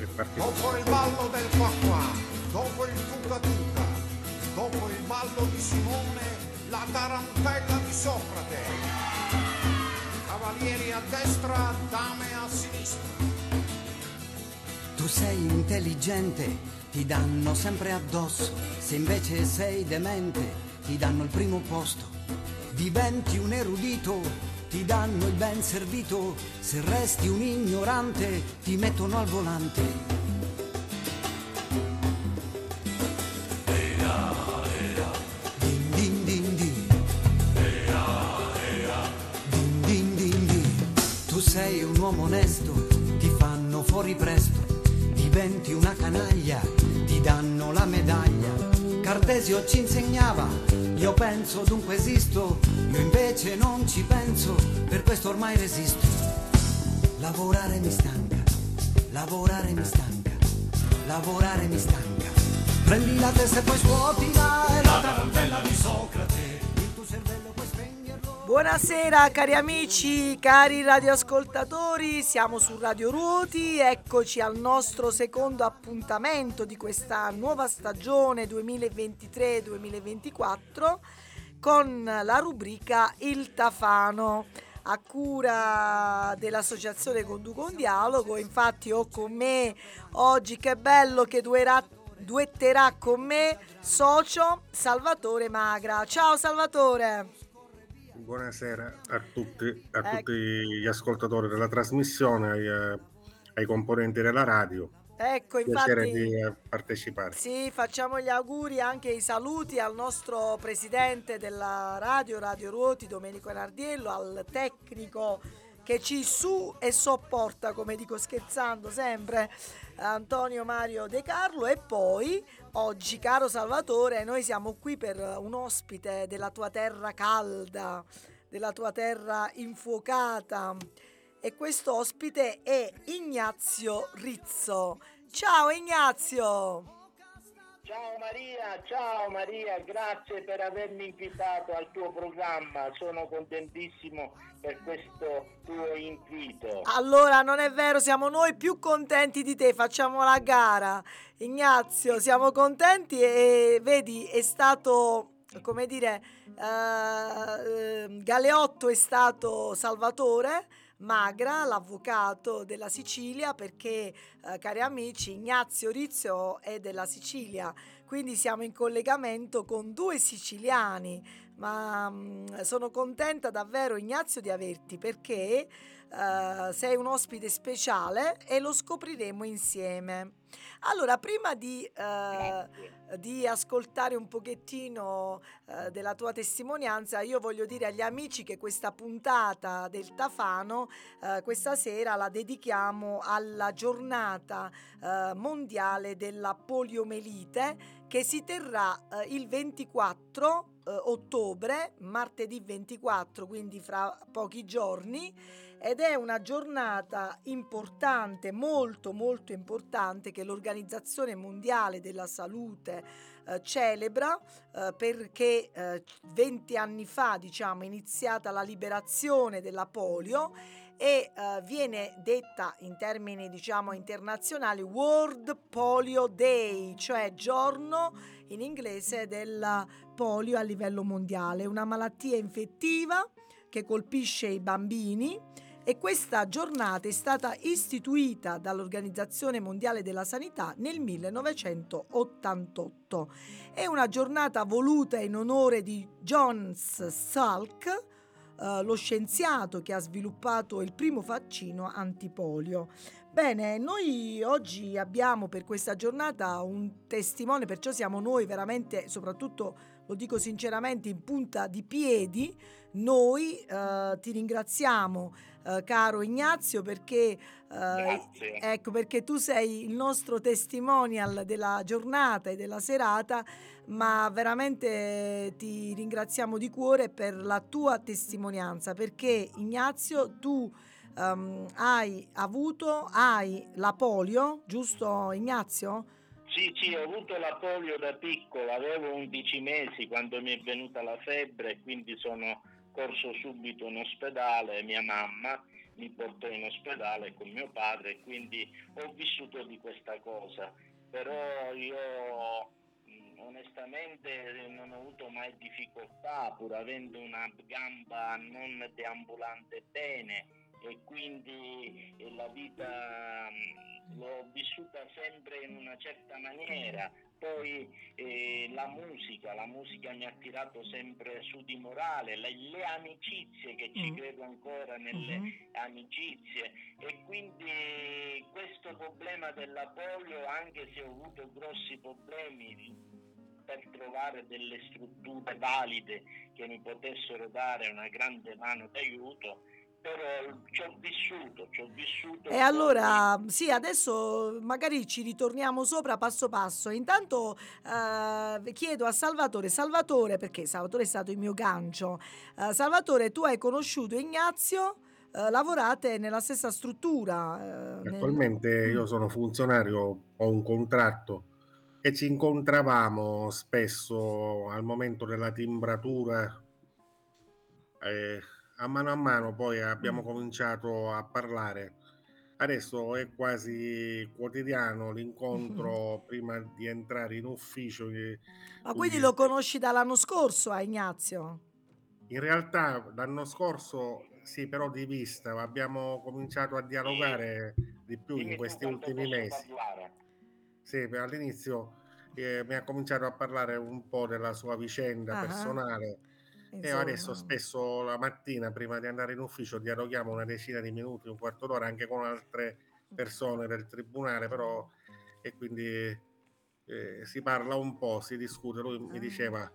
Dopo il ballo del qua qua, dopo il tuca tuca, dopo il ballo di Simone, la tarantella di Socrate. Cavalieri a destra, dame a sinistra. Tu sei intelligente, ti danno sempre addosso, se invece sei demente, ti danno il primo posto. Diventi un erudito, ti danno il ben servito, se resti un ignorante, ti mettono al volante. Tu sei un uomo onesto, ti fanno fuori presto, diventi una canaglia, ti danno la medaglia. Cartesio ci insegnava, io penso dunque esisto, invece non ci penso, per questo ormai resisto. Lavorare mi stanca, lavorare mi stanca, lavorare mi stanca. Prendi la testa e poi svuotila, è la tarantella di Socrate, il tuo cervello puoi spegnerlo. Buonasera cari amici, cari radioascoltatori, siamo su Radio Ruoti, eccoci al nostro secondo appuntamento di questa nuova stagione 2023-2024 con la rubrica Il Tafano a cura dell'associazione Conduco un Dialogo, infatti ho con me oggi, che bello che duerà duetterà con me socio Salvatore Magra. Ciao Salvatore! Buonasera a tutti, a Ecco. tutti gli ascoltatori della trasmissione, ai, eh, ai componenti della radio. Ecco, Piacere infatti... di partecipare. Sì, facciamo gli auguri anche i saluti al nostro presidente della radio, Radio Ruoti, Domenico Nardiello, al tecnico che ci su e sopporta, come dico scherzando sempre, Antonio Mario De Carlo e poi oggi, caro Salvatore, noi siamo qui per un ospite della tua terra calda, della tua terra infuocata e questo ospite è Ignazio Rizzo. Ciao Ignazio! Ciao Maria, ciao Maria, grazie per avermi invitato al tuo programma, sono contentissimo per questo tuo invito. Allora, non è vero, siamo noi più contenti di te, facciamo la gara. Ignazio, siamo contenti e vedi, è stato, come dire, eh, eh, Galeotto è stato Salvatore. Magra, l'avvocato della Sicilia, perché, eh, cari amici, Ignazio Rizzo è della Sicilia, quindi siamo in collegamento con due siciliani, ma mh, sono contenta davvero Ignazio di averti perché eh, sei un ospite speciale e lo scopriremo insieme. Allora, prima di, eh, di ascoltare un pochettino eh, della tua testimonianza, io voglio dire agli amici che questa puntata del Tafano eh, questa sera la dedichiamo alla giornata eh, mondiale della poliomelite che si terrà eh, il 24 eh, ottobre, martedì 24, quindi fra pochi giorni ed è una giornata importante, molto molto importante che l'Organizzazione Mondiale della Salute eh, celebra eh, perché eh, 20 anni fa, diciamo, è iniziata la liberazione della polio e eh, viene detta in termini diciamo internazionali World Polio Day, cioè giorno in inglese della polio a livello mondiale, una malattia infettiva che colpisce i bambini e questa giornata è stata istituita dall'Organizzazione Mondiale della Sanità nel 1988. È una giornata voluta in onore di Jones Salk, eh, lo scienziato che ha sviluppato il primo vaccino antipolio. Bene, noi oggi abbiamo per questa giornata un testimone, perciò siamo noi veramente, soprattutto lo dico sinceramente, in punta di piedi. Noi eh, ti ringraziamo, eh, caro Ignazio, perché, eh, ecco, perché tu sei il nostro testimonial della giornata e della serata, ma veramente ti ringraziamo di cuore per la tua testimonianza, perché Ignazio tu ehm, hai avuto, hai la polio, giusto Ignazio? Sì, sì, ho avuto la polio da piccolo, avevo 11 mesi quando mi è venuta la febbre, quindi sono corso subito in ospedale, mia mamma mi portò in ospedale con mio padre quindi ho vissuto di questa cosa. Però io onestamente non ho avuto mai difficoltà pur avendo una gamba non deambulante bene e quindi la vita l'ho vissuta sempre in una certa maniera. Poi eh, la musica, la musica mi ha tirato sempre su di morale, le, le amicizie che ci mm. credo ancora nelle mm-hmm. amicizie e quindi questo problema della polio, anche se ho avuto grossi problemi per trovare delle strutture valide che mi potessero dare una grande mano d'aiuto, però ci ho vissuto, ci ho vissuto. E allora, sì, adesso magari ci ritorniamo sopra passo passo. Intanto eh, chiedo a Salvatore, Salvatore, perché Salvatore è stato il mio gancio. Eh, Salvatore, tu hai conosciuto Ignazio? Eh, lavorate nella stessa struttura? Eh, Attualmente nel... io sono funzionario, ho un contratto e ci incontravamo spesso al momento della timbratura. Eh, a mano a mano poi abbiamo mm. cominciato a parlare. Adesso è quasi quotidiano l'incontro prima di entrare in ufficio. Ma quindi lo conosci dall'anno scorso a Ignazio? In realtà l'anno scorso sì, però di vista, abbiamo cominciato a dialogare di più in questi ultimi mesi. Sì, all'inizio eh, mi ha cominciato a parlare un po' della sua vicenda uh-huh. personale Insomma. e adesso spesso la mattina prima di andare in ufficio dialoghiamo una decina di minuti, un quarto d'ora anche con altre persone del tribunale, però e quindi eh, si parla un po', si discute, lui mi ah. diceva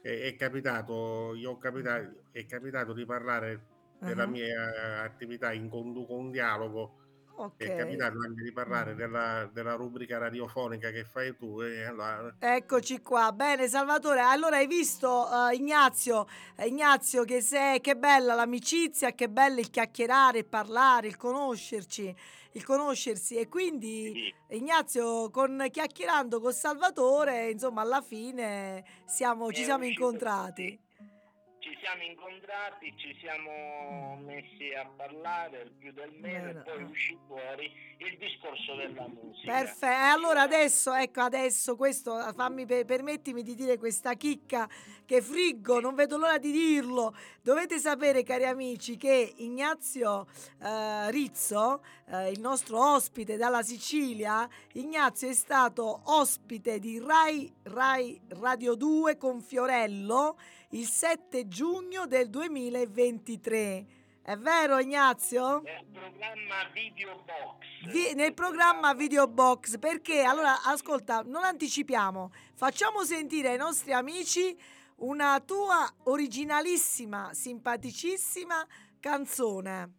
è, è capitato, io ho capitato, è capitato di parlare della uh-huh. mia attività in conduco un dialogo Okay. È capitato anche di parlare della, della, rubrica radiofonica che fai tu. E allora... Eccoci qua. Bene, Salvatore. Allora hai visto uh, Ignazio, Ignazio che, sei, che bella l'amicizia, che bello il chiacchierare, il parlare, il conoscerci, il conoscersi. E quindi sì. Ignazio, con, chiacchierando con Salvatore, insomma, alla fine siamo, ci siamo incontrati ci siamo incontrati, ci siamo messi a parlare più del meno e poi uscì fuori il discorso della musica. Perfetto, allora adesso, ecco adesso questo, fammi, permettimi di dire questa chicca che friggo, non vedo l'ora di dirlo. Dovete sapere cari amici che Ignazio eh, Rizzo, eh, il nostro ospite dalla Sicilia, Ignazio è stato ospite di Rai, Rai Radio 2 con Fiorello il 7 giugno del 2023. È vero Ignazio? Nel programma Video Box. Vi, nel programma Video Box, perché allora ascolta, non anticipiamo, facciamo sentire ai nostri amici una tua originalissima, simpaticissima canzone.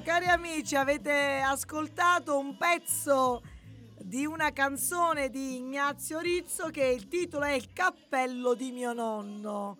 Allora, cari amici, avete ascoltato un pezzo di una canzone di Ignazio Rizzo che il titolo è Il cappello di mio nonno.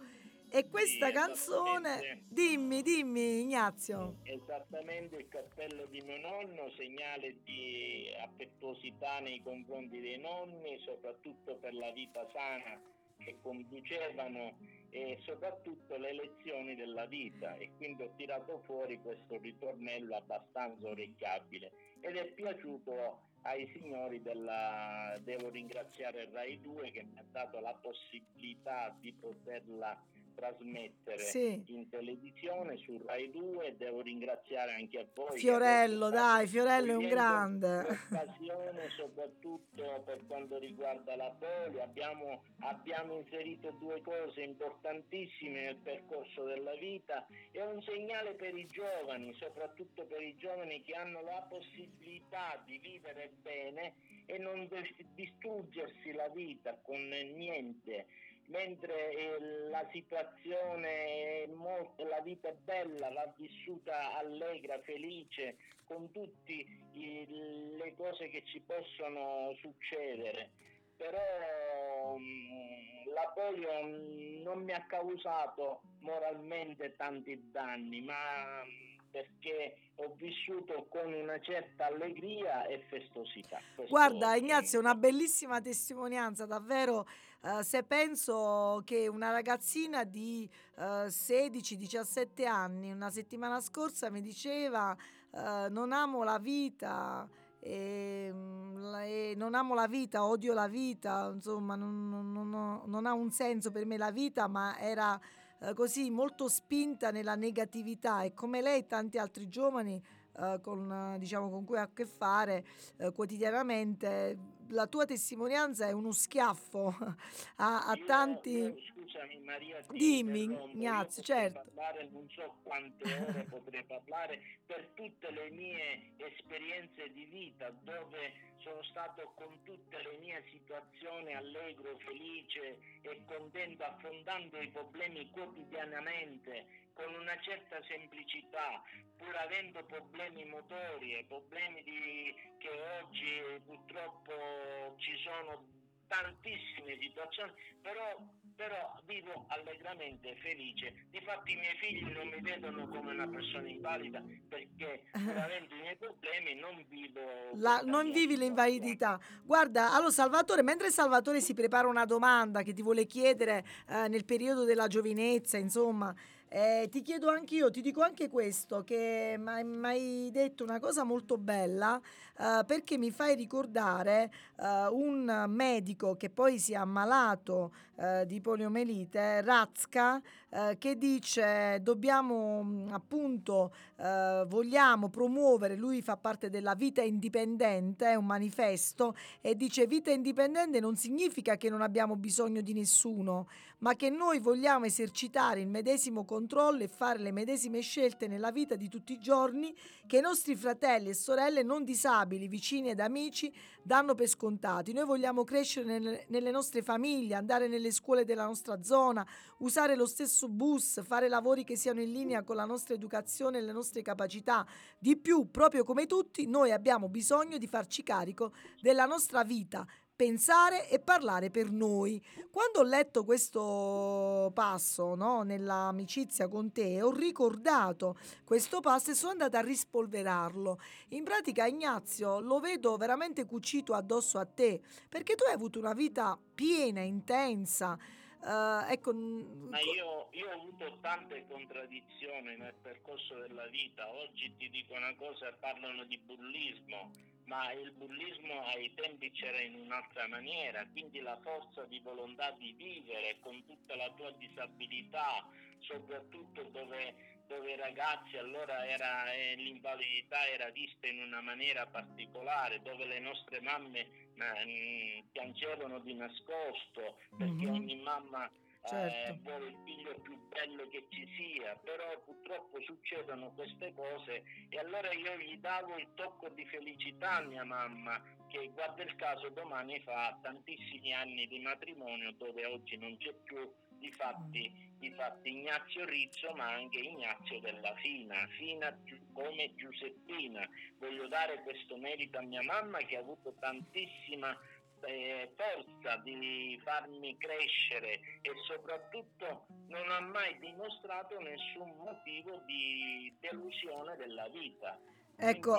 E questa sì, canzone, dimmi, dimmi Ignazio. Esattamente il cappello di mio nonno, segnale di affettuosità nei confronti dei nonni, soprattutto per la vita sana che conducevano e soprattutto le lezioni della vita e quindi ho tirato fuori questo ritornello abbastanza orecchiabile. Ed è piaciuto ai signori della devo ringraziare Rai 2 che mi ha dato la possibilità di poterla trasmettere sì. in televisione su Rai 2 devo ringraziare anche a voi Fiorello dai Fiorello è un grande. occasione soprattutto per quanto riguarda la polio abbiamo, abbiamo inserito due cose importantissime nel percorso della vita. È un segnale per i giovani soprattutto per i giovani che hanno la possibilità di vivere bene e non distruggersi la vita con niente mentre eh, la situazione, molto, la vita è bella, va vissuta allegra, felice, con tutte le cose che ci possono succedere. Però mh, mm, la polio mm, non mi ha causato moralmente tanti danni, ma perché ho vissuto con una certa allegria e festosità. Questo Guarda Ignazio, è una bellissima testimonianza, davvero uh, se penso che una ragazzina di uh, eh, 16-17 anni una settimana scorsa mi diceva uh, non amo la vita. E, mm, e, non amo la vita, odio la vita, insomma non, non, non, non ha un senso per me la vita, ma era eh, così molto spinta nella negatività e come lei tanti altri giovani eh, con, diciamo, con cui ha a che fare eh, quotidianamente la tua testimonianza è uno schiaffo a, a tanti. Io, scusami Maria, dimmi Ignazio, certo. Parlare, non so quante ore potrei parlare per tutte le mie esperienze di vita dove sono stato con tutte le mie situazioni allegro, felice e contento affrontando i problemi quotidianamente una certa semplicità, pur avendo problemi motori e problemi di, che oggi purtroppo ci sono tantissime situazioni, però però vivo allegramente felice. Difatti i miei figli non mi vedono come una persona invalida perché avendo i miei problemi non vivo... La, non vivi l'invalidità. Guarda, allora Salvatore, mentre Salvatore si prepara una domanda che ti vuole chiedere eh, nel periodo della giovinezza, insomma... Eh, ti chiedo anche io, ti dico anche questo, che mi hai detto una cosa molto bella eh, perché mi fai ricordare eh, un medico che poi si è ammalato eh, di poliomelite, Razka, eh, che dice dobbiamo mm, appunto, eh, vogliamo promuovere, lui fa parte della vita indipendente, è un manifesto, e dice vita indipendente non significa che non abbiamo bisogno di nessuno, ma che noi vogliamo esercitare il medesimo controllo e fare le medesime scelte nella vita di tutti i giorni che i nostri fratelli e sorelle non disabili, vicini ed amici danno per scontati. Noi vogliamo crescere nelle, nostre famiglie, andare nelle scuole della nostra zona, usare lo stesso bus, fare lavori che siano in linea con la nostra educazione e le nostre capacità. Di più, proprio come tutti, noi abbiamo bisogno di farci carico della nostra vita pensare e parlare per noi. Quando ho letto questo passo no, nell'amicizia con te, ho ricordato questo passo e sono andata a rispolverarlo. In pratica, Ignazio, lo vedo veramente cucito addosso a te, perché tu hai avuto una vita piena, intensa. Uh, ecco, Ma io, io, ho avuto tante contraddizioni nel percorso della vita. Oggi ti dico una cosa, parlano di bullismo ma il bullismo ai tempi c'era in un'altra maniera, quindi la forza di volontà di vivere con tutta la tua disabilità, soprattutto dove, dove i ragazzi allora era, eh, l'invalidità era vista in una maniera particolare, dove le nostre mamme eh, piangevano di nascosto, perché mm-hmm. ogni mamma certo. eh, vuole il figlio più bello che ci sia, però purtroppo succedono queste cose e allora io gli davo il tocco di felicità a mia mamma che guarda il caso domani fa tantissimi anni di matrimonio dove oggi non c'è più difatti, difatti Ignazio Rizzo ma anche Ignazio della Fina, Fina come Giuseppina. Voglio dare questo merito a mia mamma che ha avuto tantissima eh, forza di farmi crescere e soprattutto non ha mai dimostrato nessun motivo di delusione della vita. Ecco,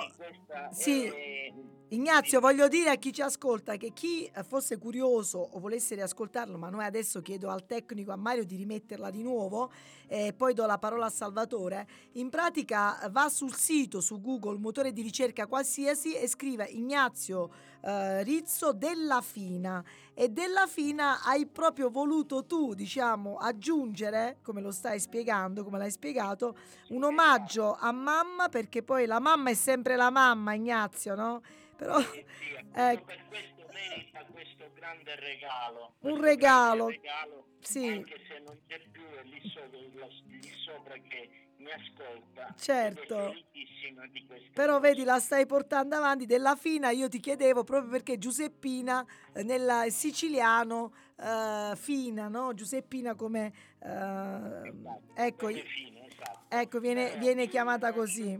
sì, è... Ignazio, voglio dire a chi ci ascolta che chi fosse curioso o volesse riascoltarlo, ma noi adesso chiedo al tecnico, a Mario, di rimetterla di nuovo e poi do la parola a Salvatore. In pratica va sul sito, su Google, motore di ricerca qualsiasi e scrive Ignazio eh, Rizzo della Fina e della fina hai proprio voluto tu, diciamo, aggiungere, come lo stai spiegando, come l'hai spiegato, un omaggio a mamma perché poi la mamma è sempre la mamma, Ignazio, no? Però sì, sì, ecco. per questo merita questo grande regalo. Un regalo. regalo, Sì. Anche se non c'è più è lì sopra, lì sopra che mi ascolta. Certo. Però vedi, la stai portando avanti. Della fina io ti chiedevo proprio perché Giuseppina eh, nel siciliano eh, fina, no? Giuseppina come... Esatto, ecco, esatto. ecco, viene, viene chiamata così.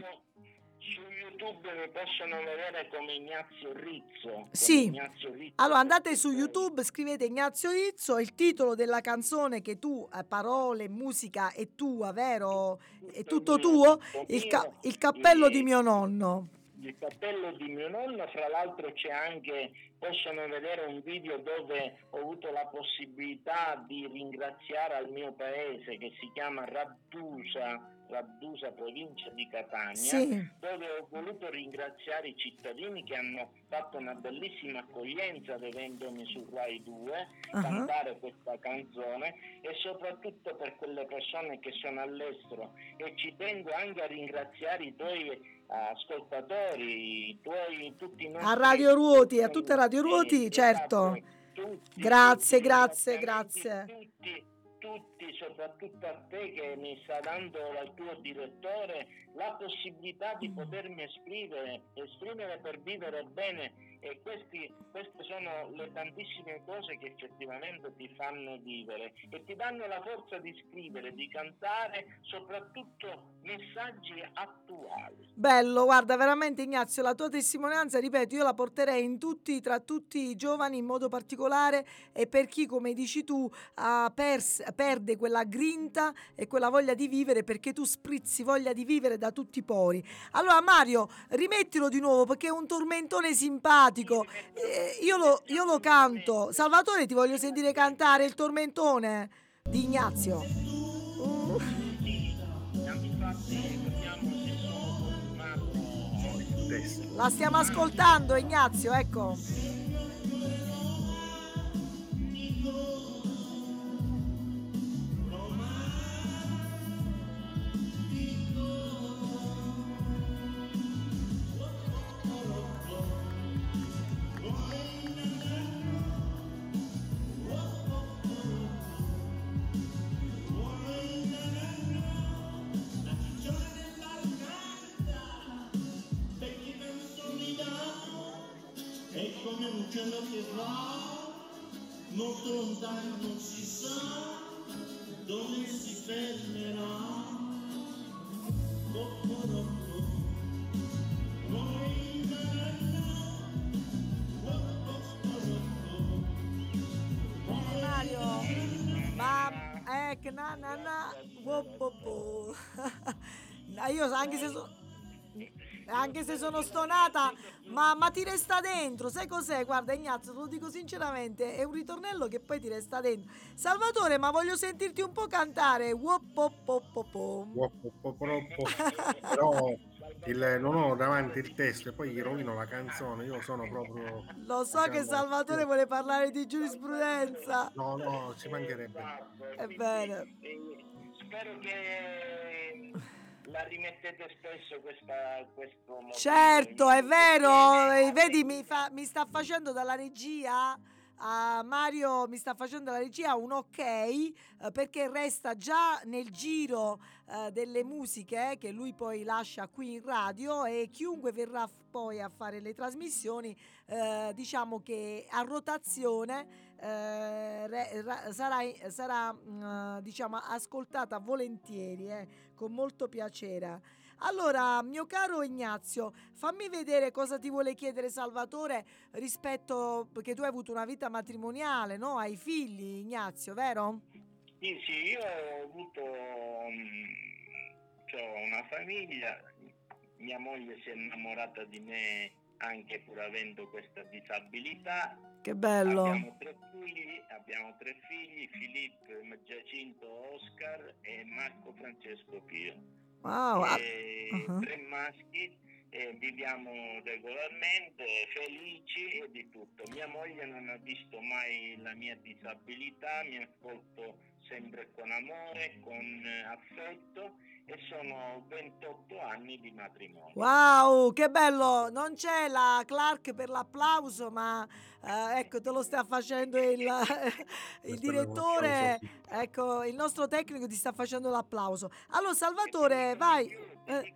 YouTube mi possono vedere come Ignazio Rizzo. come Sì. Ignazio Rizzo Allora andate su YouTube, scrivete Ignazio Rizzo, il titolo della canzone che tu, eh, parole, musica è tua, vero? È tutto tuo? Il, ca- il cappello di mio nonno. il cappello di mio nonno, fra l'altro c'è anche, possono vedere un video dove ho avuto la possibilità di ringraziare al mio paese che si chiama Raddusa, Raddusa provincia di Catania, Sì. dove ho voluto ringraziare i cittadini che hanno fatto una bellissima accoglienza vedendomi su Rai 2 Ah. cantare questa canzone e soprattutto per quelle persone che sono all'estero e ci tengo anche a ringraziare i tuoi ascoltatori, i tuoi tutti i nostri A Radio Ruoti, a tutte Radio Ruoti, certo. esatto, tutti, Grazie, tutti, grazie, grazie. Tutti, tutti, soprattutto a te che mi sta dando il tuo direttore la possibilità Mm. di potermi esprimere, esprimere per vivere bene e questi, queste sono le tantissime cose che effettivamente ti fanno vivere e ti danno la forza di scrivere, di cantare, soprattutto messaggi attuali. Bello, guarda, veramente Ignazio, la tua testimonianza, ripeto, io la porterei in tutti, tra tutti i giovani in modo particolare e per chi, come dici tu, pers- perde quella grinta e quella voglia di vivere perché tu sprizzi voglia di vivere da tutti i pori. Allora Mario, rimettilo di nuovo perché è un tormentone simpatico. Eh, io, lo, io lo canto. Salvatore, ti voglio sentire cantare il tormentone di Ignazio. Uh. La stiamo ascoltando, Ignazio, ecco. Lontano non si sa dove si fermerà. Poco dopo, poi Mario, ma ecco, na na na, wo, bo, bo. Io anche se sono anche se sono stonata, ma, ma ti resta dentro. Sai cos'è? Guarda, Ignazio, te lo dico sinceramente, è un ritornello che poi ti resta dentro. Salvatore, ma voglio sentirti un po' cantare. Però il- non ho davanti il testo e poi gli rovino la canzone. Io sono proprio. Lo so che Salvatore vuole parlare di giurisprudenza. No, no, ci mancherebbe. È quindi, bene. eh, spero che la rimettete spesso questa, questo motivo. Certo, è vero. eh, Vedi, mi, fa- mi sta facendo dalla regia. a Mario mi sta facendo dalla regia un ok eh, perché resta già nel giro eh, delle musiche che lui poi lascia qui in radio e chiunque verrà f- poi a fare le trasmissioni diciamo che a rotazione re- ra- sarà, sarà mm, diciamo ascoltata volentieri eh, con molto piacere allora, mio caro Ignazio, fammi vedere cosa ti vuole chiedere Salvatore rispetto perché tu hai avuto una vita matrimoniale, no? Hai figli, Ignazio, vero? Sì, sì, io ho avuto mm, c'ho una famiglia, mia moglie si è innamorata di me anche pur avendo questa disabilità. Che bello. Abbiamo tre figli, abbiamo tre figli, Filippo, Giacinto, Oscar e Marco Francesco Pio. Wow. ah, E uh-huh. Tre maschi eh, viviamo regolarmente, felici e di tutto. Mia moglie non ha visto mai la mia disabilità, mi ha accolto sempre con amore, con eh, affetto e sono 28 anni di matrimonio. Wow, che bello! Non c'è la Clark per l'applauso, ma eh, ecco, te lo sta facendo il, il Questo direttore, ecco, il nostro tecnico ti sta facendo l'applauso. Allora, Salvatore, vai. Eh,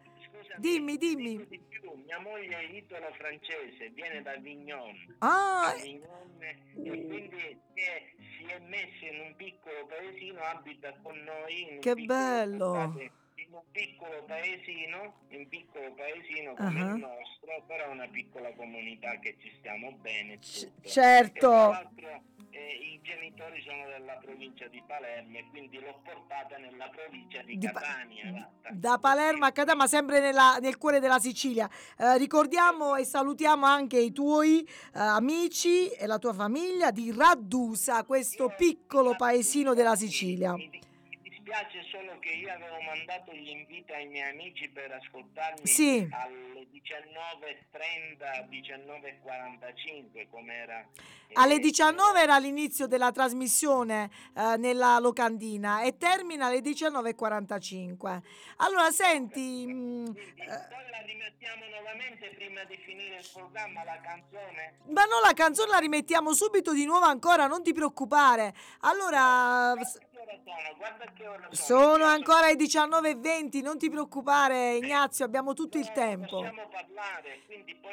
dimmi, dimmi. di più, mia moglie è italo-francese, viene da Vignon. Ah, Avignon, e quindi si è, si è messa in un piccolo paesino, abita con noi Che bello! scusate, in un piccolo paesino, in un piccolo paesino come Ah. il nostro, però una piccola comunità che ci stiamo bene. c- certo. l'altro eh, i genitori sono della provincia di Palermo e quindi l'ho portata nella provincia di, Di Pa- Catania. guarda. Da Palermo a Catania, ma sempre nella- nel cuore della Sicilia. Eh, ricordiamo e salutiamo anche i tuoi eh, amici e la tua famiglia di Raddusa, questo Io- piccolo paesino della Sicilia. Mi dispiace solo che io avevo mandato gli inviti ai miei amici per ascoltarmi Sì. alle 19.30, 19.45 come era. eh, Alle 19 era l'inizio della trasmissione eh, nella locandina e termina alle 19.45. Allora, senti, Quindi eh, poi la rimettiamo nuovamente prima di finire il programma, la canzone. ma no, la canzone la rimettiamo subito di nuovo ancora, non ti preoccupare. Allora, s- Guarda che ora sono, ancora le 19.20, non ti preoccupare Ignazio, abbiamo tutto il No, tempo. Parlare,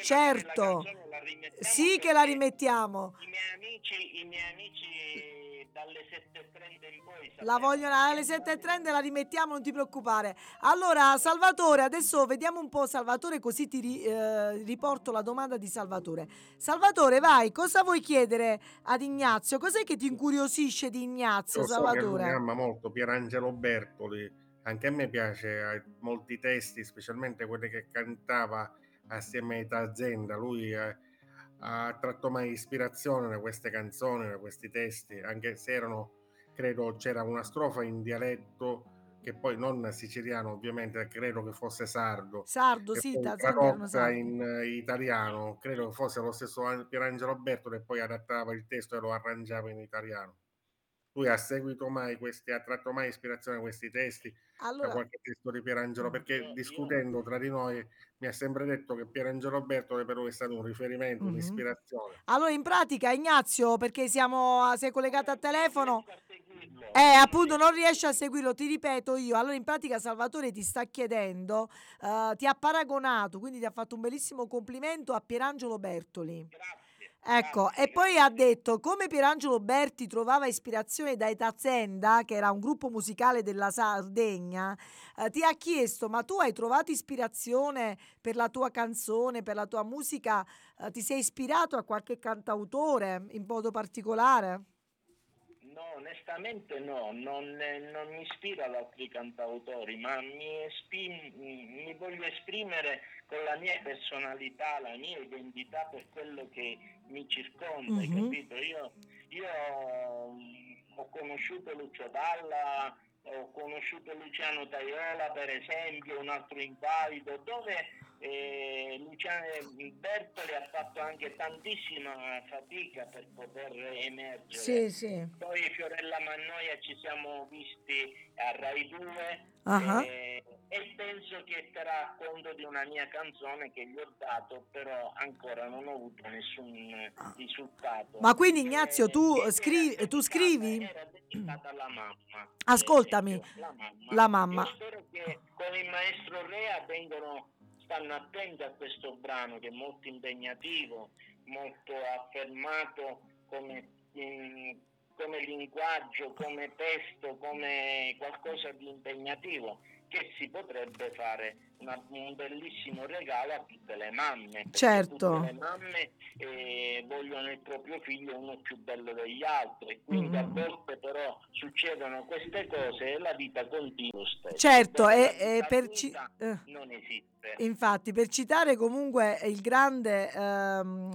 Certo. la la Sì che la rimettiamo. I miei amici, i miei amici dalle 7.30 in poi La vogliono alle che- 7.30, la rimettiamo, non ti preoccupare. Allora, Salvatore, adesso vediamo un po' Salvatore, così ti ri- eh, riporto la domanda di Salvatore. Salvatore, vai, cosa vuoi chiedere ad Ignazio? Cos'è che ti incuriosisce di Ignazio, Io lui mi Salvatore? ama molto Pierangelo Bertoli, anche a me piace molti testi, specialmente quelli che cantava assieme a Tazenda. Lui eh, ha tratto mai ispirazione da queste canzoni, da questi testi, anche se erano, credo, c'era una strofa in dialetto che poi non siciliano, ovviamente, credo che fosse sardo. Sardo, Che sì, erano tradotta sardi. in eh, italiano, credo che fosse lo stesso An- Pierangelo Bertoli e poi adattava il testo e lo arrangiava in italiano. Lui ha seguito mai questi, ha tratto mai ispirazione da questi testi, da Allora, qualche testo di Pierangelo, Mm. perché Io- io- discutendo tra di noi mi ha sempre detto che Pierangelo Bertoli per lui è stato un riferimento, Mhm. un'ispirazione. allora in pratica Ignazio, perché siamo, sei collegato telefono, a seguirlo. Eh, appunto, non riesci a seguirlo, ti ripeto io. Allora, in pratica, Salvatore ti sta chiedendo, eh, ti ha paragonato, quindi ti ha fatto un bellissimo complimento a Pierangelo Bertoli. Grazie. Ecco, grazie, e poi grazie. ha detto come Pierangelo Berti trovava ispirazione da Etazenda, che era un gruppo musicale della Sardegna, eh, ti ha chiesto, ma tu hai trovato ispirazione per la tua canzone, per la tua musica? Eh, ti sei ispirato a qualche cantautore in modo particolare? Onestamente no, non, non mi ispiro ad altri cantautori, ma mi, espi- mi voglio esprimere con la mia personalità, la mia identità per quello che mi circonda, Mhm. capito? Io, io mm, ho conosciuto Lucio Dalla, ho conosciuto Luciano Taiola per esempio, un altro invalido, dove eh, Luciano Bertoli ha fatto anche tantissima fatica per poter emergere. Sì, sì. Poi Fiorella Mannoia ci siamo visti a Rai 2 Ah. eh, e penso che terrà conto di una mia canzone che gli ho dato, però ancora non ho avuto nessun risultato. Ma quindi, Ignazio, Eh, tu scrivi- tu scrivi? Era dedicata alla mamma. Ascoltami, la mamma. la mamma. Spero che con il maestro Rea vengono, stanno attenti a questo brano che è molto impegnativo, molto affermato come, mm, come linguaggio, come testo, come qualcosa di impegnativo che si potrebbe fare una- un bellissimo regalo a tutte le mamme. Certo. Tutte le mamme eh, vogliono il proprio figlio uno più bello degli altri, quindi a Mhm. volte però succedono queste cose e la vita continua lo stesso. Certo, e, e per ci- eh, non esiste. infatti, per citare comunque il grande ehm,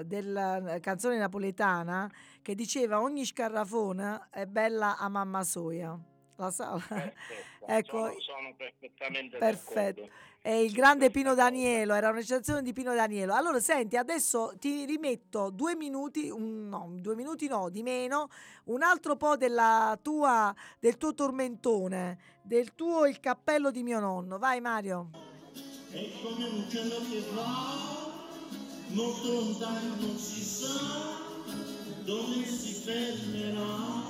eh, della canzone napoletana che diceva ogni scarrafona è bella a mamma soia. La sa- Perfetto, ecco, sono, sono perfettamente perfetto. d'accordo E il grande Pino. Danielo, era una citazione di Pino Danielo. Allora, senti, adesso ti rimetto due minuti, un- no, due minuti no, di meno, un altro po' della tua, del tuo tormentone, del tuo Il cappello di mio nonno. Vai Mario. È come un uccello che va, molto lontano non si sa dove si fermerà.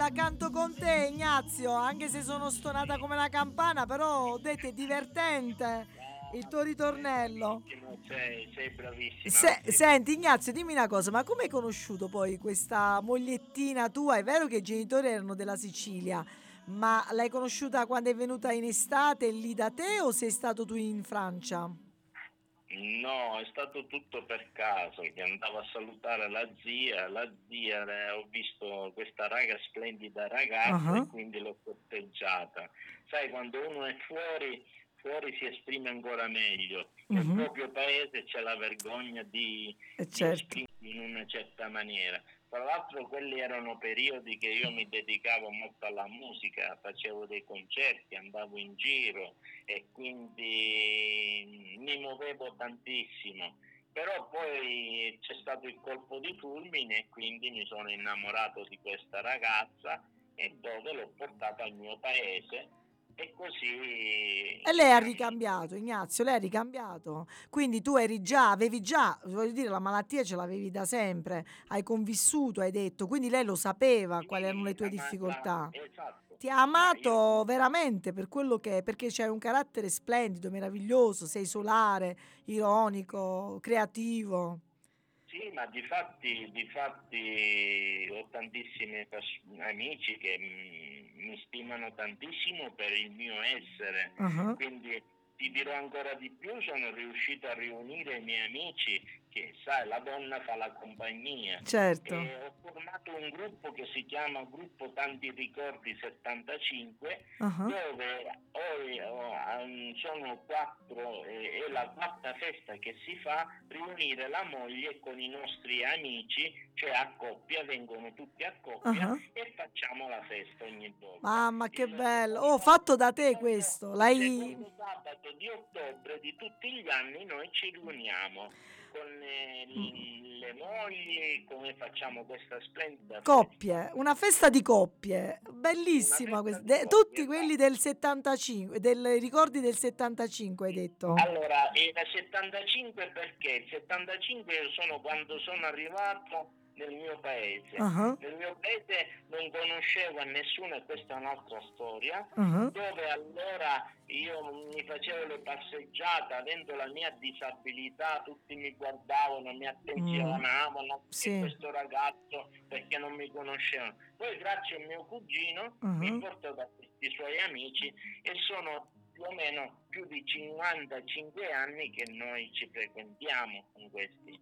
La la canto con te, Ignazio, anche se sono stonata come una campana, però ho detto è divertente il tuo ritornello. Sei, sei bravissima. Se- senti Ignazio, dimmi una cosa, ma come hai conosciuto poi questa mogliettina tua? È vero che i genitori erano della Sicilia, ma l'hai conosciuta quando è venuta in estate lì da te o sei stato tu in Francia? No, è stato tutto per caso che andavo a salutare la zia, la zia eh, ho visto questa raga splendida ragazza Ah. e quindi l'ho corteggiata. Sai, quando uno è fuori, fuori si esprime ancora meglio. Nel Mhm. proprio paese c'è la vergogna di, Eh, di certo. esprimersi in una certa maniera. Tra l'altro quelli erano periodi che io mi dedicavo molto alla musica, facevo dei concerti, andavo in giro e quindi mi muovevo tantissimo. Però poi c'è stato il colpo di fulmine e quindi mi sono innamorato di questa ragazza e dove l'ho portata al mio paese e così... E lei ha ricambiato, Ignazio, lei ha ricambiato. Quindi tu eri già, avevi già, voglio dire, la malattia ce l'avevi da sempre, hai convissuto, hai detto, quindi lei lo sapeva quali erano le tue difficoltà. esatto. Ti ha Ma amato veramente per quello che è, perché c'hai un carattere splendido, meraviglioso, sei solare, ironico, creativo. Sì, ma di fatti, di fatti ho tantissimi amici che mi stimano tantissimo per il mio essere, Ah, quindi ti dirò ancora di più, sono riuscito a riunire i miei amici che sai, la donna fa la compagnia. Certo. E ho formato un gruppo che si chiama Gruppo Tanti Ricordi 75 ah. dove ho- um, sono quattro, eh, è la quarta festa che si fa, riunire la moglie con i nostri amici, cioè a coppia, vengono tutti a coppia Ah. e facciamo la festa ogni volta. Mamma che Il bello! Oh, fatto da te il questo, l'hai... sabato di ottobre di tutti gli anni noi ci riuniamo con l- le mogli, come facciamo questa splendida festa. Coppie, una festa di coppie, bellissima questa. festa de- coppie, tutti quelli del 75, dei ricordi del 75 hai detto. Allora, il 75 perché? Il 75 io sono quando sono arrivato nel mio paese. Ah, Nel mio paese non conoscevo nessuno, e questa è un'altra storia, ah, dove allora io mi facevo le passeggiate, avendo la mia disabilità, tutti mi guardavano, mi attenzionavano, Sì. e questo ragazzo perché non mi conoscevano. Poi grazie a mio cugino Mhm. mi portò da questi suoi amici e sono più o meno più di 55 anni che noi ci frequentiamo con questi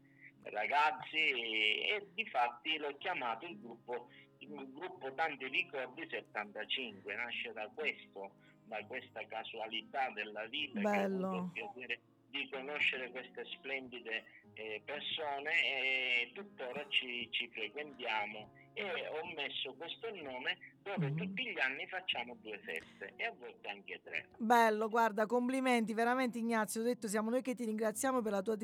ragazzi e, e di fatti l'ho chiamato il gruppo il gruppo Tanti Ricordi 75 nasce da questo da questa casualità della vita che ho Bello. avuto il piacere di conoscere queste splendide eh, persone e tuttora ci, ci frequentiamo e ho messo questo nome dove Mhm. tutti gli anni facciamo due feste e a volte anche tre. Bello, guarda, complimenti veramente Ignazio. Ho detto, siamo noi che ti ringraziamo per la tua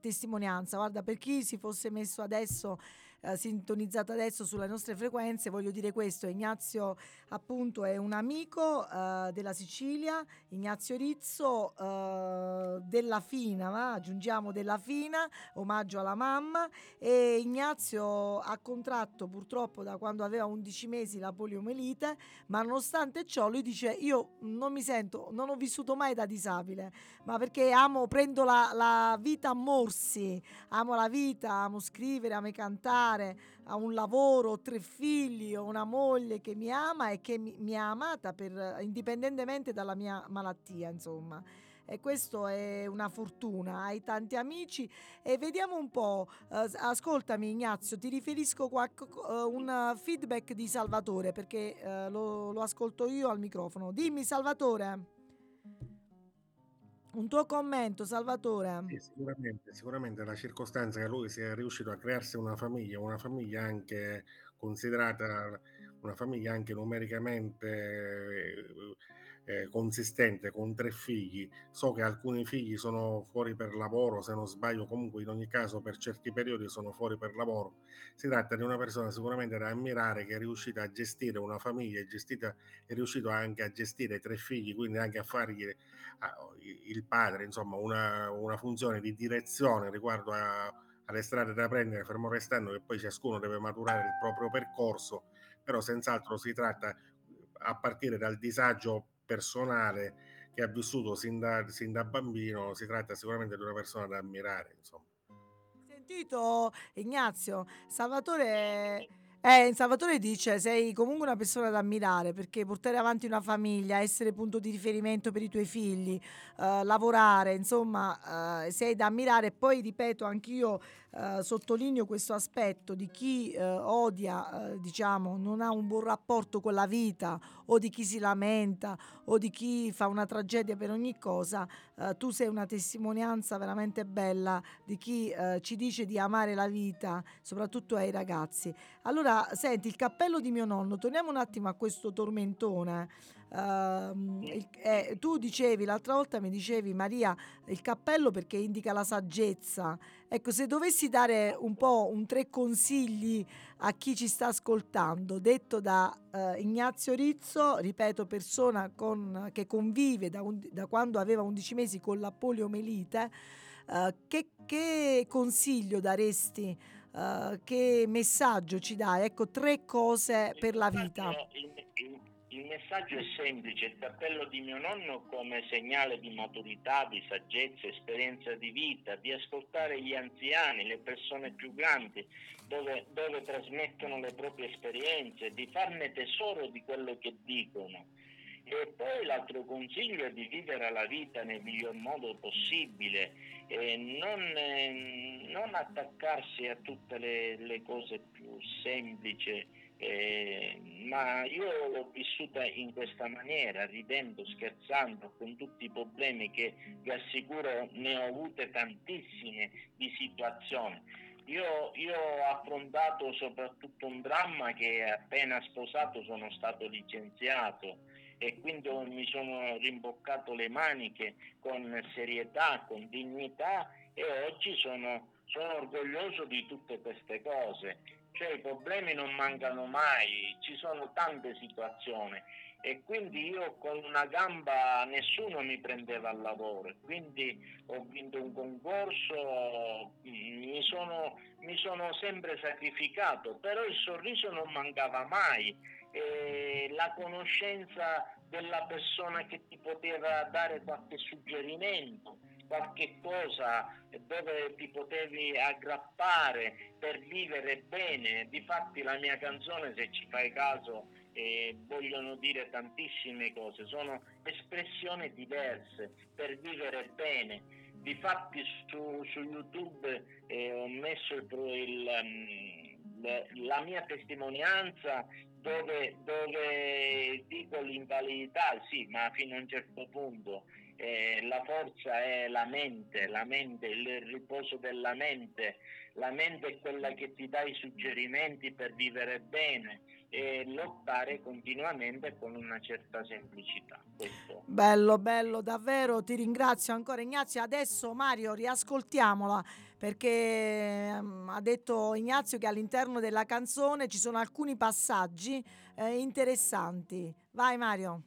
testimonianza. Guarda, per chi si fosse messo adesso, eh, sintonizzato adesso sulle nostre frequenze, voglio dire questo: Ignazio, appunto, è un amico eh, della Sicilia, Ignazio Rizzo eh, della Fina, va? aggiungiamo della Fina, omaggio alla mamma. E Ignazio ha contratto purtroppo da quando aveva 11 mesi la poliomelite, ma nonostante ciò lui dice io non mi sento, non ho vissuto mai da disabile, ma perché amo, prendo la, la vita a morsi, amo la vita, amo scrivere, amo cantare, ho un lavoro, tre figli, ho una moglie che mi ama e che mi, mi ha amata per, indipendentemente dalla mia malattia, insomma. e questo è una fortuna, hai tanti amici e vediamo un po', eh, ascoltami Ignazio, ti riferisco qualche, eh, un feedback di Salvatore perché eh, lo, lo ascolto io al microfono. Dimmi Salvatore. Un tuo commento, Salvatore? Sì, sicuramente, sicuramente la circostanza che lui sia riuscito a crearsi una famiglia, una famiglia anche considerata una famiglia anche numericamente eh, consistente con tre figli. So che alcuni figli sono fuori per lavoro, se non sbaglio, comunque in ogni caso per certi periodi sono fuori per lavoro. Si tratta di una persona sicuramente da ammirare che è riuscita a gestire una famiglia, è, gestita, è riuscito anche a gestire tre figli, quindi anche a fargli a, il padre, insomma, una, una funzione di direzione riguardo a, alle strade da prendere, fermo restando che poi ciascuno deve maturare il proprio percorso, però senz'altro si tratta a partire dal disagio personale che ha vissuto sin da, sin da bambino, si tratta sicuramente di una persona da ammirare. Insomma. Sentito Ignazio, Salvatore eh, Salvatore dice: Sei comunque una persona da ammirare perché portare avanti una famiglia, essere punto di riferimento per i tuoi figli, eh, lavorare, insomma, eh, sei da ammirare. Poi ripeto, anch'io eh, sottolineo questo aspetto di chi eh, odia, eh, diciamo, non ha un buon rapporto con la vita, o di chi si lamenta, o di chi fa una tragedia per ogni cosa. Eh, tu sei una testimonianza veramente bella di chi ci dice di amare la vita, soprattutto ai ragazzi. Allora, senti, il cappello di mio nonno, torniamo un attimo a questo tormentone. Uh, il, eh, tu dicevi l'altra volta, mi dicevi Maria, il cappello perché indica la saggezza. Ecco, se dovessi dare un po' un tre consigli a chi ci sta ascoltando, detto da uh, Ignazio Rizzo, ripeto, persona con, che convive da, un, da, quando aveva 11 mesi con la poliomelite, uh, che, che consiglio daresti? Uh, che messaggio ci dai? Ecco, tre cose per la vita. Il, il, il, messaggio è semplice, il cappello di mio nonno come segnale di maturità, di saggezza, esperienza di vita, di ascoltare gli anziani, le persone più grandi, dove, dove trasmettono le proprie esperienze, di farne tesoro di quello che dicono. E poi l'altro consiglio è di vivere la vita nel miglior modo possibile, eh, non, eh, non, attaccarsi a tutte le, le cose più semplici, eh, ma io l'ho vissuta in questa maniera, ridendo, scherzando, con tutti i problemi che vi assicuro ne ho avute tantissime di situazioni. Io, io, ho affrontato soprattutto un dramma che appena sposato sono stato licenziato e quindi mi sono rimboccato le maniche con serietà, con dignità e oggi sono, sono orgoglioso di tutte queste cose. Cioè i problemi non mancano mai, ci sono tante situazioni. E quindi io con una gamba nessuno mi prendeva al lavoro, quindi ho vinto un concorso, mi sono, mi sono sempre sacrificato, però il sorriso non mancava mai. Eh, la conoscenza della persona che ti poteva dare qualche suggerimento, qualche cosa dove ti potevi aggrappare per vivere bene. Difatti la mia canzone, se ci fai caso, eh, vogliono dire tantissime cose, sono espressioni diverse per vivere bene. Difatti su, su YouTube eh, ho messo il, il, um, la mia testimonianza dove, dove dico l'invalidità, sì, ma fino a un certo punto. Eh, la forza è la mente, la mente, il riposo della mente, la mente è quella che ti dà i suggerimenti per vivere bene e lottare continuamente con una certa semplicità. Questo. Bello, bello, davvero ti ringrazio ancora Ignazio. Adesso Mario riascoltiamola perché um, ha detto Ignazio che all'interno della canzone ci sono alcuni passaggi eh, interessanti. Vai Mario.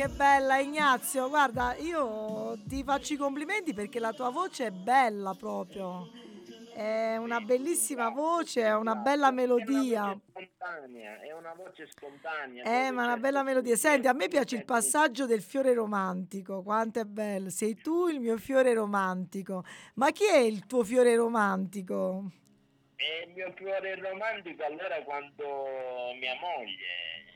Che bella Ignazio, guarda, io ti faccio i complimenti perché la tua voce è bella proprio. È una bellissima voce, è una bella melodia. È una voce spontanea. Eh, ma una bella melodia. Senti, a me piace il passaggio del fiore romantico, quanto è bello. Sei tu il mio fiore romantico. Ma chi è il tuo fiore romantico? E il mio fiore romantico allora quando mia moglie,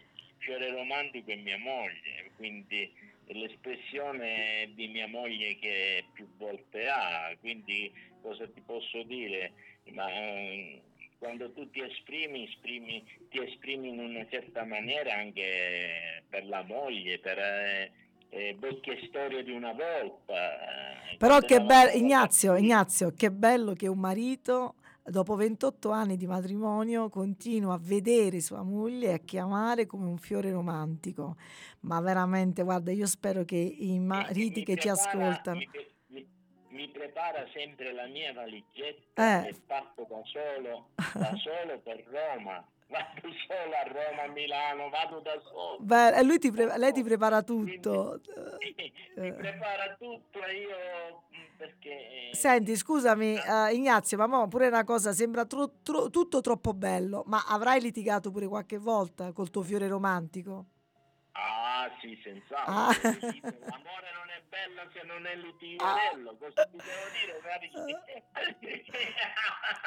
fiore romantico è mia moglie, quindi l'espressione di mia moglie che più volte ha, quindi cosa ti posso dire? Ma eh, quando tu ti esprimi, esprimi, ti esprimi in una certa maniera anche per la moglie, per eh, eh, vecchie storie di una volta. eh, Però che bello, Ignazio. Ignazio, che bello che un marito dopo 28 anni di matrimonio continua a vedere sua moglie e a chiamare come un fiore romantico. Ma veramente, guarda, io spero che i mariti che ci prepara- ascoltano... Mi, pre- mi- mi prepara sempre la mia valigetta Eh. e parto da solo, da solo per Roma. Vado solo a Roma, a Milano, vado da solo. Beh, e lui ti pre- lei ti prepara tutto. Quindi, Eh. mi prepara tutto e io mm, perché Senti, scusami, eh, Ignazio, ma mo pure una cosa, sembra tro- tro- tutto troppo bello, ma avrai litigato pure qualche volta col tuo fiore romantico? Ah sì, senz'altro. Ah. Sì, L'amore non è bello se non è litigarello. Cosa ti devo dire?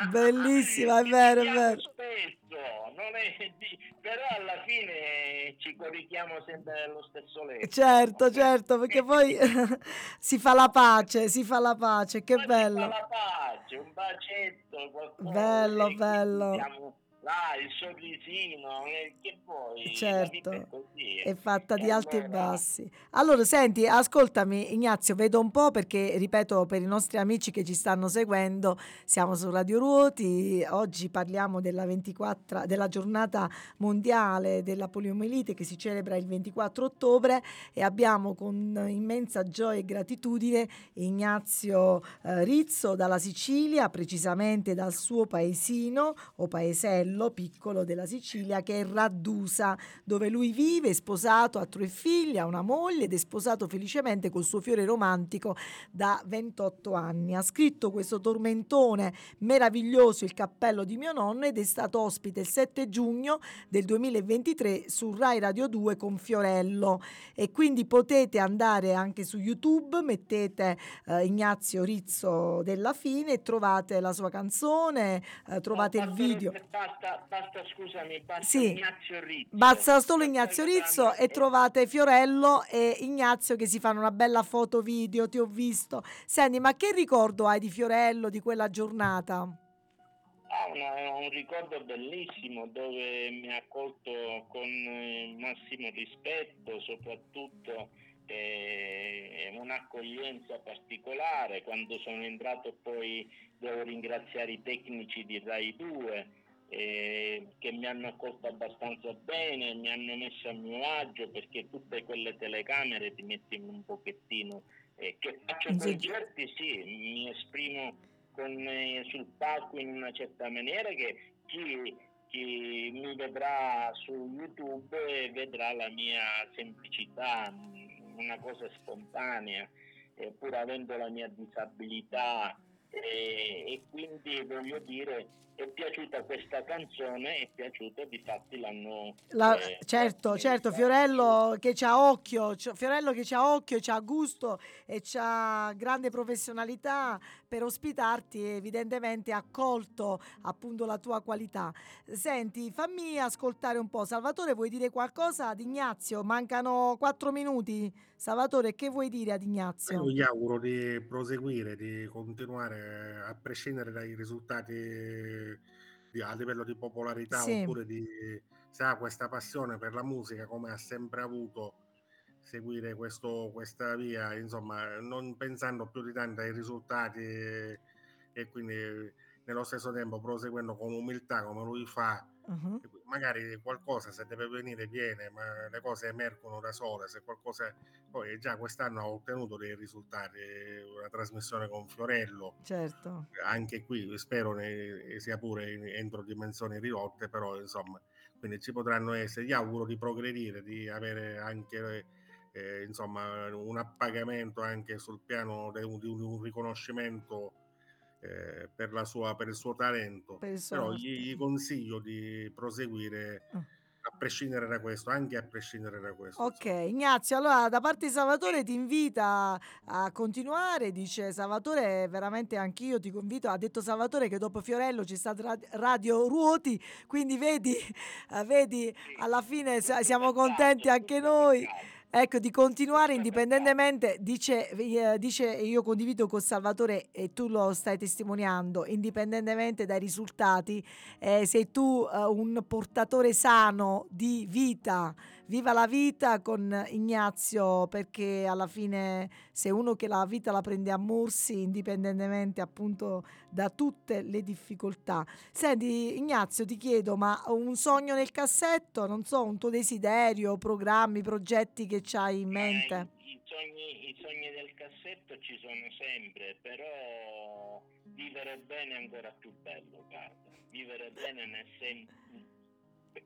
Bellissima, è vero, è vero. Spesso, non è di- però alla fine ci corrichiamo sempre nello stesso letto. Certo, certo, perché poi si fa la pace, si fa la pace, che Ma si bello. fa la pace, un bacetto, qualcosa. Bello, e quindi bello. siamo Là, il sorrisino, eh, che poi Certo, è così. è fatta di E alti e allora- bassi. Allora, senti, ascoltami Ignazio, vedo un po' perché, ripeto, per i nostri amici che ci stanno seguendo, siamo su Radio Ruoti, oggi parliamo della, 24, della giornata mondiale della poliomielite che si celebra il 24 ottobre e abbiamo con immensa gioia e gratitudine Ignazio eh, Rizzo dalla Sicilia, precisamente dal suo paesino o paesello piccolo della Sicilia che è Raddusa, dove lui vive, è sposato, ha tre figli, ha una moglie ed è sposato felicemente col suo fiore romantico da 28 anni. Ha scritto questo tormentone meraviglioso, Il cappello di mio nonno, ed è stato ospite il 7 giugno del 2023 su Rai Radio 2 con Fiorello. E quindi potete andare anche su YouTube, mettete eh, Ignazio Rizzo della Fine e trovate la sua canzone, eh, trovate il video. Basta, basta, scusami, basta Sì. Ignazio Rizzo. Basta solo Ignazio Rizzo e trovate Fiorello e Ignazio che si fanno una bella foto video, ti ho visto. Senti, ma che ricordo hai di Fiorello, di quella giornata? Ha una- un ricordo bellissimo dove mi ha accolto con massimo rispetto, soprattutto eh, un'accoglienza particolare. Quando sono entrato poi devo ringraziare i tecnici di Rai 2 eh, che mi hanno accolto abbastanza bene, mi hanno messo a mio agio perché tutte quelle telecamere ti mettono un pochettino. eh, che faccio Sì. concerti, sì, mi esprimo con, eh, sul palco in una certa maniera che chi, chi mi vedrà su YouTube vedrà la mia semplicità, una cosa spontanea, eh, pur avendo la mia disabilità e, e quindi voglio dire è piaciuta questa canzone, è piaciuta, difatti l'hanno... La- eh, certo, eh, certo, Fiorello che c'ha occhio, Fiorello che c'ha occhio, c'ha gusto e c'ha grande professionalità per ospitarti evidentemente ha accolto appunto la tua qualità. Senti, fammi ascoltare un po'. Salvatore, vuoi dire qualcosa ad Ignazio? Mancano quattro minuti. Salvatore, che vuoi dire ad Ignazio? Io gli auguro di proseguire, di continuare a prescindere dai risultati di- a livello di popolarità Sì. oppure di se ha questa passione per la musica come ha sempre avuto seguire questo, questa via, insomma, non pensando più di tanto ai risultati e, e quindi nello stesso tempo proseguendo con umiltà come lui fa Mhm. magari qualcosa se deve venire viene, ma le cose emergono da sole, se qualcosa poi già quest'anno ha ottenuto dei risultati, una trasmissione con Fiorello, Certo. anche qui spero ne, sia pure in- entro dimensioni ridotte, però insomma, quindi ci potranno essere, gli auguro di progredire, di avere anche eh, insomma un appagamento anche sul piano di un, di un riconoscimento eh, per, la sua, per il suo talento, Per però gli, gli consiglio di proseguire Ah. a prescindere da questo, anche a prescindere da questo. Ok, insomma. Ignazio, allora da parte di Salvatore ti invita a continuare, dice Salvatore, veramente anch'io ti convito, ha detto Salvatore che dopo Fiorello c'è stato Rad- Radio Ruoti, quindi vedi, vedi, alla fine siamo contenti anche noi. Ecco, di continuare indipendentemente, dice, eh, dice, io condivido con Salvatore e tu lo stai testimoniando, indipendentemente dai risultati, eh, sei tu eh, un portatore sano di vita, viva la vita con Ignazio, perché alla fine sei uno che la vita la prende a morsi, indipendentemente appunto da tutte le difficoltà. Senti Ignazio, ti chiedo, ma un sogno nel cassetto, non so, un tuo desiderio, programmi, progetti che c'hai in mente? Eh, I sogni, I sogni del cassetto ci sono sempre, però vivere bene è ancora più bello, guarda. Vivere bene nel sen-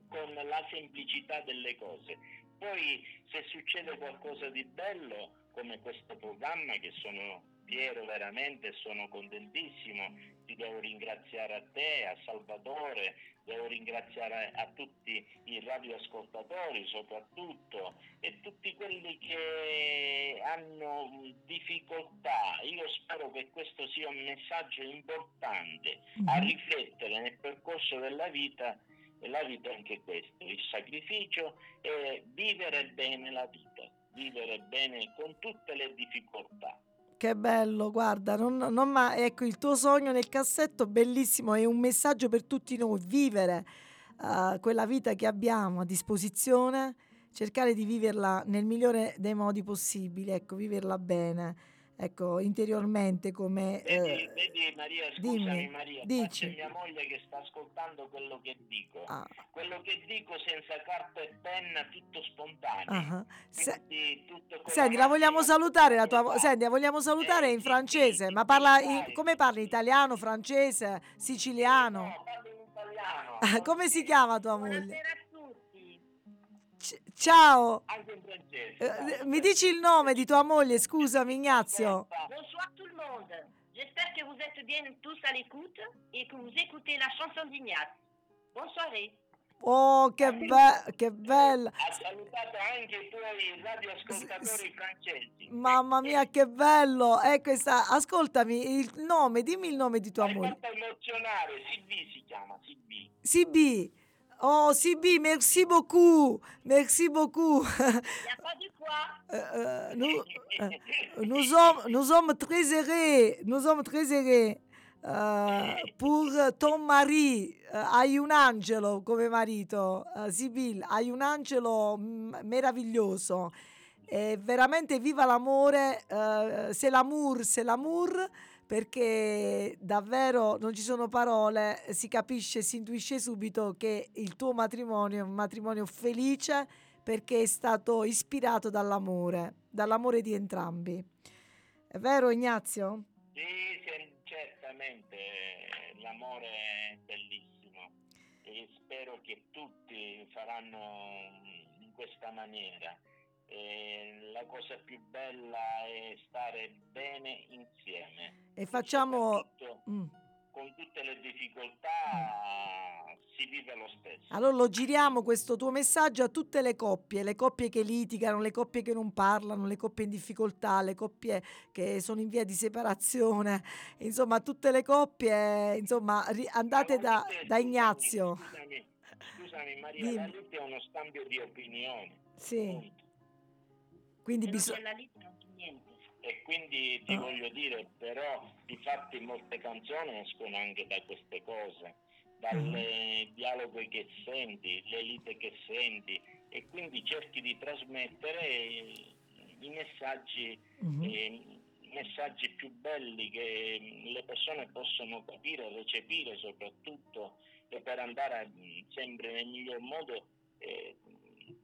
con la semplicità delle cose. Poi se succede qualcosa di bello, come questo programma, che sono fiero veramente, sono contentissimo, ti devo ringraziare a te, a Salvatore, devo ringraziare a tutti i radioascoltatori soprattutto e tutti quelli che hanno difficoltà. Io spero che questo sia un messaggio importante a Mhm. riflettere nel percorso della vita la vita è anche questo, il sacrificio e vivere bene la vita, vivere bene con tutte le difficoltà. Che bello, guarda, non, non ma- ecco il tuo sogno nel cassetto, bellissimo, è un messaggio per tutti noi, vivere eh, quella vita che abbiamo a disposizione, cercare di viverla nel migliore dei modi possibili, ecco, viverla bene, ecco, interiormente come... Vedi, eh, vedi Maria, scusami dimmi, Maria, dici. c'è mia moglie che sta ascoltando quello che dico. ah, Quello che dico senza carta e penna, tutto spontaneo. ah. Se- tutto Senti, la vogliamo salutare la tua. Senti, la vogliamo salutare Eh, in francese, sì, ma parla in- come parli? Italiano, francese, siciliano? No, parlo in italiano. Come si chiama tua moglie? Buonasera ciao! Eh, mi dici il nome di tua moglie, scusami Ignazio. Bonsoir tout le monde. J'espère que vous êtes bien tous à l'écoute et que vous écoutez la chanson d'Ignace. Bonne soirée. Oh, che, be- che bella! Ha salutato anche i tuoi radioascoltatori francesi. Mamma mia, che bello! E questa, ascoltami il nome, dimmi il nome di tua Mi moglie. fatto emozionare, Silvi si chiama, Silvi. CB. Oh, CB, merci beaucoup. Merci beaucoup. Il n'y a pas de quoi. Euh, euh, nous, euh, nous, sommes, nous sommes très heureux. Nous sommes très heureux. Euh, pour ton mari, eh, hai un angelo come marito, eh, Sibyl, hai un angelo meraviglioso. E veramente viva l'amore, eh, c'est l'amour, c'est l'amour, perché davvero non ci sono parole, si capisce, si intuisce subito che il tuo matrimonio è un matrimonio felice perché è stato ispirato dall'amore, dall'amore di entrambi. È vero Ignazio? Sì, certamente l'amore è bellissimo e spero che tutti faranno in questa maniera. E la cosa più bella è stare bene insieme. E facciamo... Mm. Con tutte le difficoltà si vive lo stesso. Allora lo giriamo questo tuo messaggio a tutte le coppie, le coppie che litigano, le coppie che non parlano, le coppie in difficoltà, le coppie che sono in via di separazione, insomma tutte le coppie, insomma ri- andate da, Ma da Ignazio. Scusami, scusami Maria, Dimmi. la è uno scambio di opinioni. Sì, punto. Quindi bisogna... E quindi ti Ah. voglio dire, però, difatti molte canzoni escono anche da queste cose, dalle Mhm. dialoghi che senti, le lite che senti, e quindi cerchi di trasmettere i i messaggi, Mhm. eh, messaggi più belli che le persone possono capire, recepire soprattutto, e per andare mm, sempre nel miglior modo eh,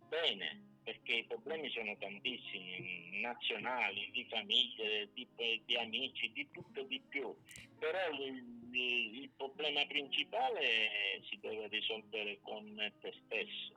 bene perché i problemi sono tantissimi, nazionali, di famiglie, di, di amici, di tutto di più. Però il, il- il problema principale si deve risolvere con te stesso.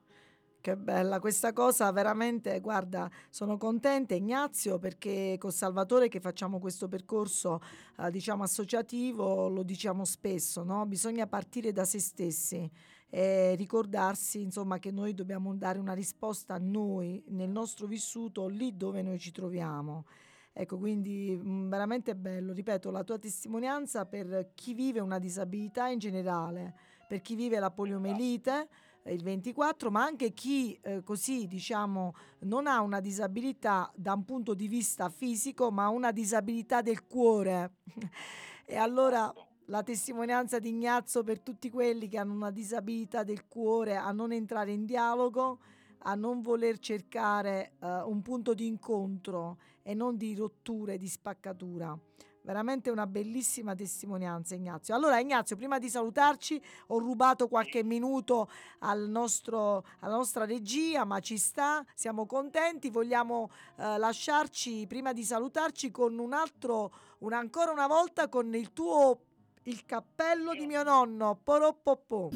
Che bella questa cosa, veramente, guarda, sono contenta Ignazio perché con Salvatore che facciamo questo percorso eh, diciamo associativo lo diciamo spesso, no? Bisogna partire da se stessi e ricordarsi insomma che noi dobbiamo dare una risposta a noi nel nostro vissuto lì dove noi ci troviamo. Ecco, quindi mh, mm, veramente bello, ripeto, la tua testimonianza per chi vive una disabilità in generale, per chi vive la poliomelite il 24, ma anche chi eh, così diciamo non ha una disabilità da un punto di vista fisico, ma una disabilità del cuore. e allora la testimonianza di Ignazio per tutti quelli che hanno una disabilità del cuore a non entrare in dialogo, a non voler cercare uh, un punto di incontro e non di rottura e di spaccatura. Veramente una bellissima testimonianza Ignazio. Allora Ignazio, prima di salutarci ho rubato qualche minuto al nostro, alla nostra regia, ma ci sta, siamo contenti, vogliamo eh, lasciarci prima di salutarci con un altro, un, ancora una volta con il tuo, il cappello di mio nonno, Poropopò.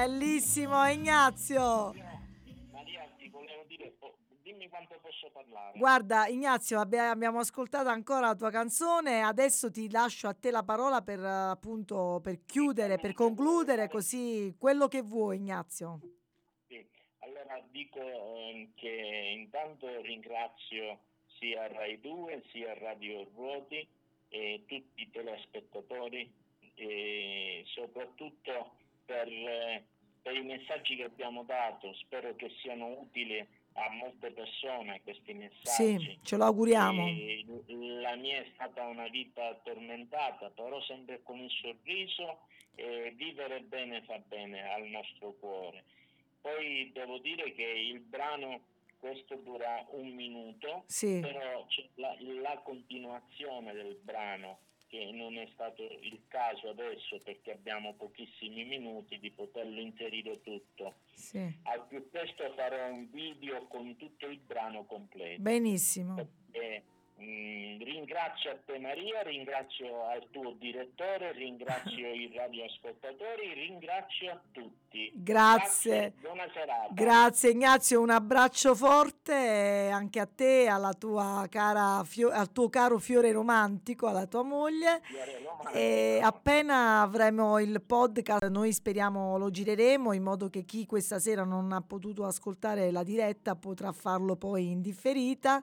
Bellissimo Ignazio. Maria, ti volevo dire, dimmi quanto posso parlare. Guarda Ignazio, abbiamo ascoltato ancora la tua canzone, adesso ti lascio a te la parola per appunto per chiudere, per concludere così quello che vuoi Ignazio. Sì, allora dico eh, che intanto ringrazio sia Rai 2 sia Radio Ruoti e tutti i telespettatori e soprattutto per per i messaggi che abbiamo dato, spero che siano utili a molte persone questi messaggi. Sì, ce lo auguriamo. E la mia è stata una vita tormentata, però sempre con il sorriso e vivere bene fa bene al nostro cuore. Poi devo dire che il brano questo dura un minuto, sì. però c'è la, la continuazione del brano che non è stato il caso adesso perché abbiamo pochissimi minuti di poterlo inserire tutto. Sì. Al più presto farò un video con tutto il brano completo. Benissimo. Perché, Mm, ringrazio a te Maria, ringrazio al tuo direttore, ringrazio i radioascoltatori, ringrazio a tutti. Grazie. Grazie buona serata. Grazie Ignazio, un abbraccio forte anche a te, alla tua cara al tuo caro fiore romantico, alla tua moglie. E appena avremo il podcast, noi speriamo lo gireremo in modo che chi questa sera non ha potuto ascoltare la diretta potrà farlo poi in differita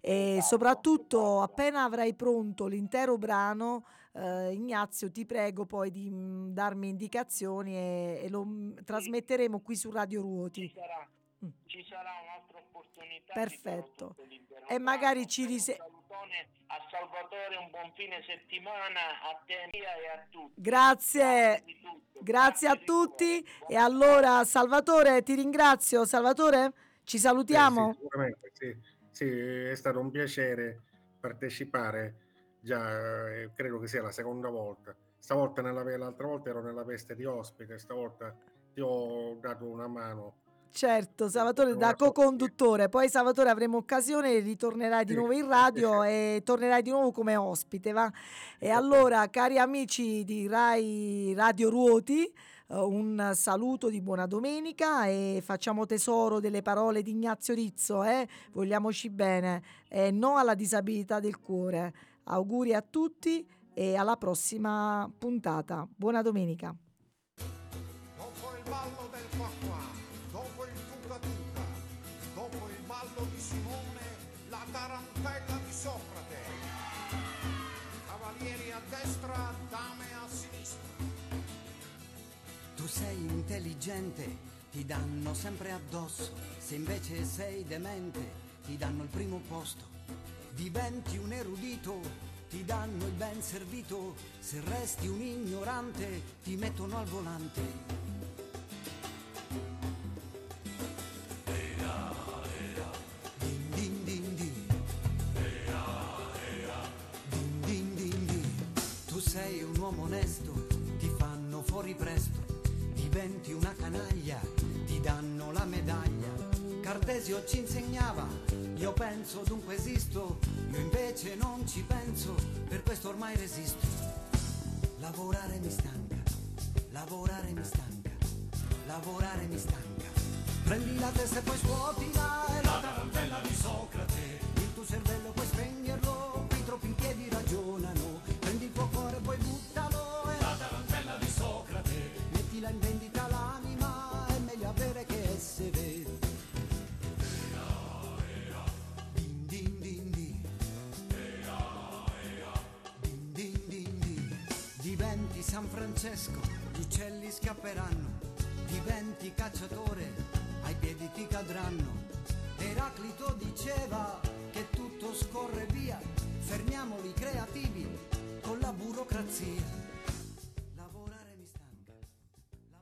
e soprattutto appena avrai pronto l'intero brano eh, Ignazio ti prego poi di mh, mm, darmi indicazioni e, e lo mh, mm, trasmetteremo qui su Radio Ruoti. Ci sarà, mm. ci sarà un'altra opportunità. Perfetto. E magari ci risentiamo a Salvatore un buon fine settimana a te e a tutti. Grazie, grazie, grazie a tutti e allora Salvatore ti ringrazio. Salvatore ci salutiamo? Eh, sì, sicuramente sì. Sì, è stato un piacere partecipare, già eh, credo che sia la seconda volta. Stavolta nella, l'altra volta ero nella veste di ospite, stavolta ti ho dato una mano. Certo, Salvatore da co-conduttore, poi Salvatore avremo occasione, ritornerai di nuovo in radio e tornerai di nuovo come ospite, va? E allora, cari amici di Rai Radio Ruoti, un saluto di buona domenica e facciamo tesoro delle parole di Ignazio Rizzo, eh? vogliamoci bene, e no alla disabilità del cuore. Auguri a tutti e alla prossima puntata. Buona domenica. Dopo il ballo del qua qua, dopo il tuca tuca, dopo il ballo di Simone, la tarantella di Socrate. Cavalieri a destra, dame a sinistra. Sei intelligente, ti danno sempre addosso. Se invece sei demente, ti danno il primo posto. Diventi un erudito, ti danno il ben servito. Se resti un ignorante, ti mettono al volante. Io penso dunque esisto, io invece non ci penso, per questo ormai resisto. Lavorare mi stanca, lavorare mi stanca, lavorare mi stanca. Prendi la testa e poi scuotila,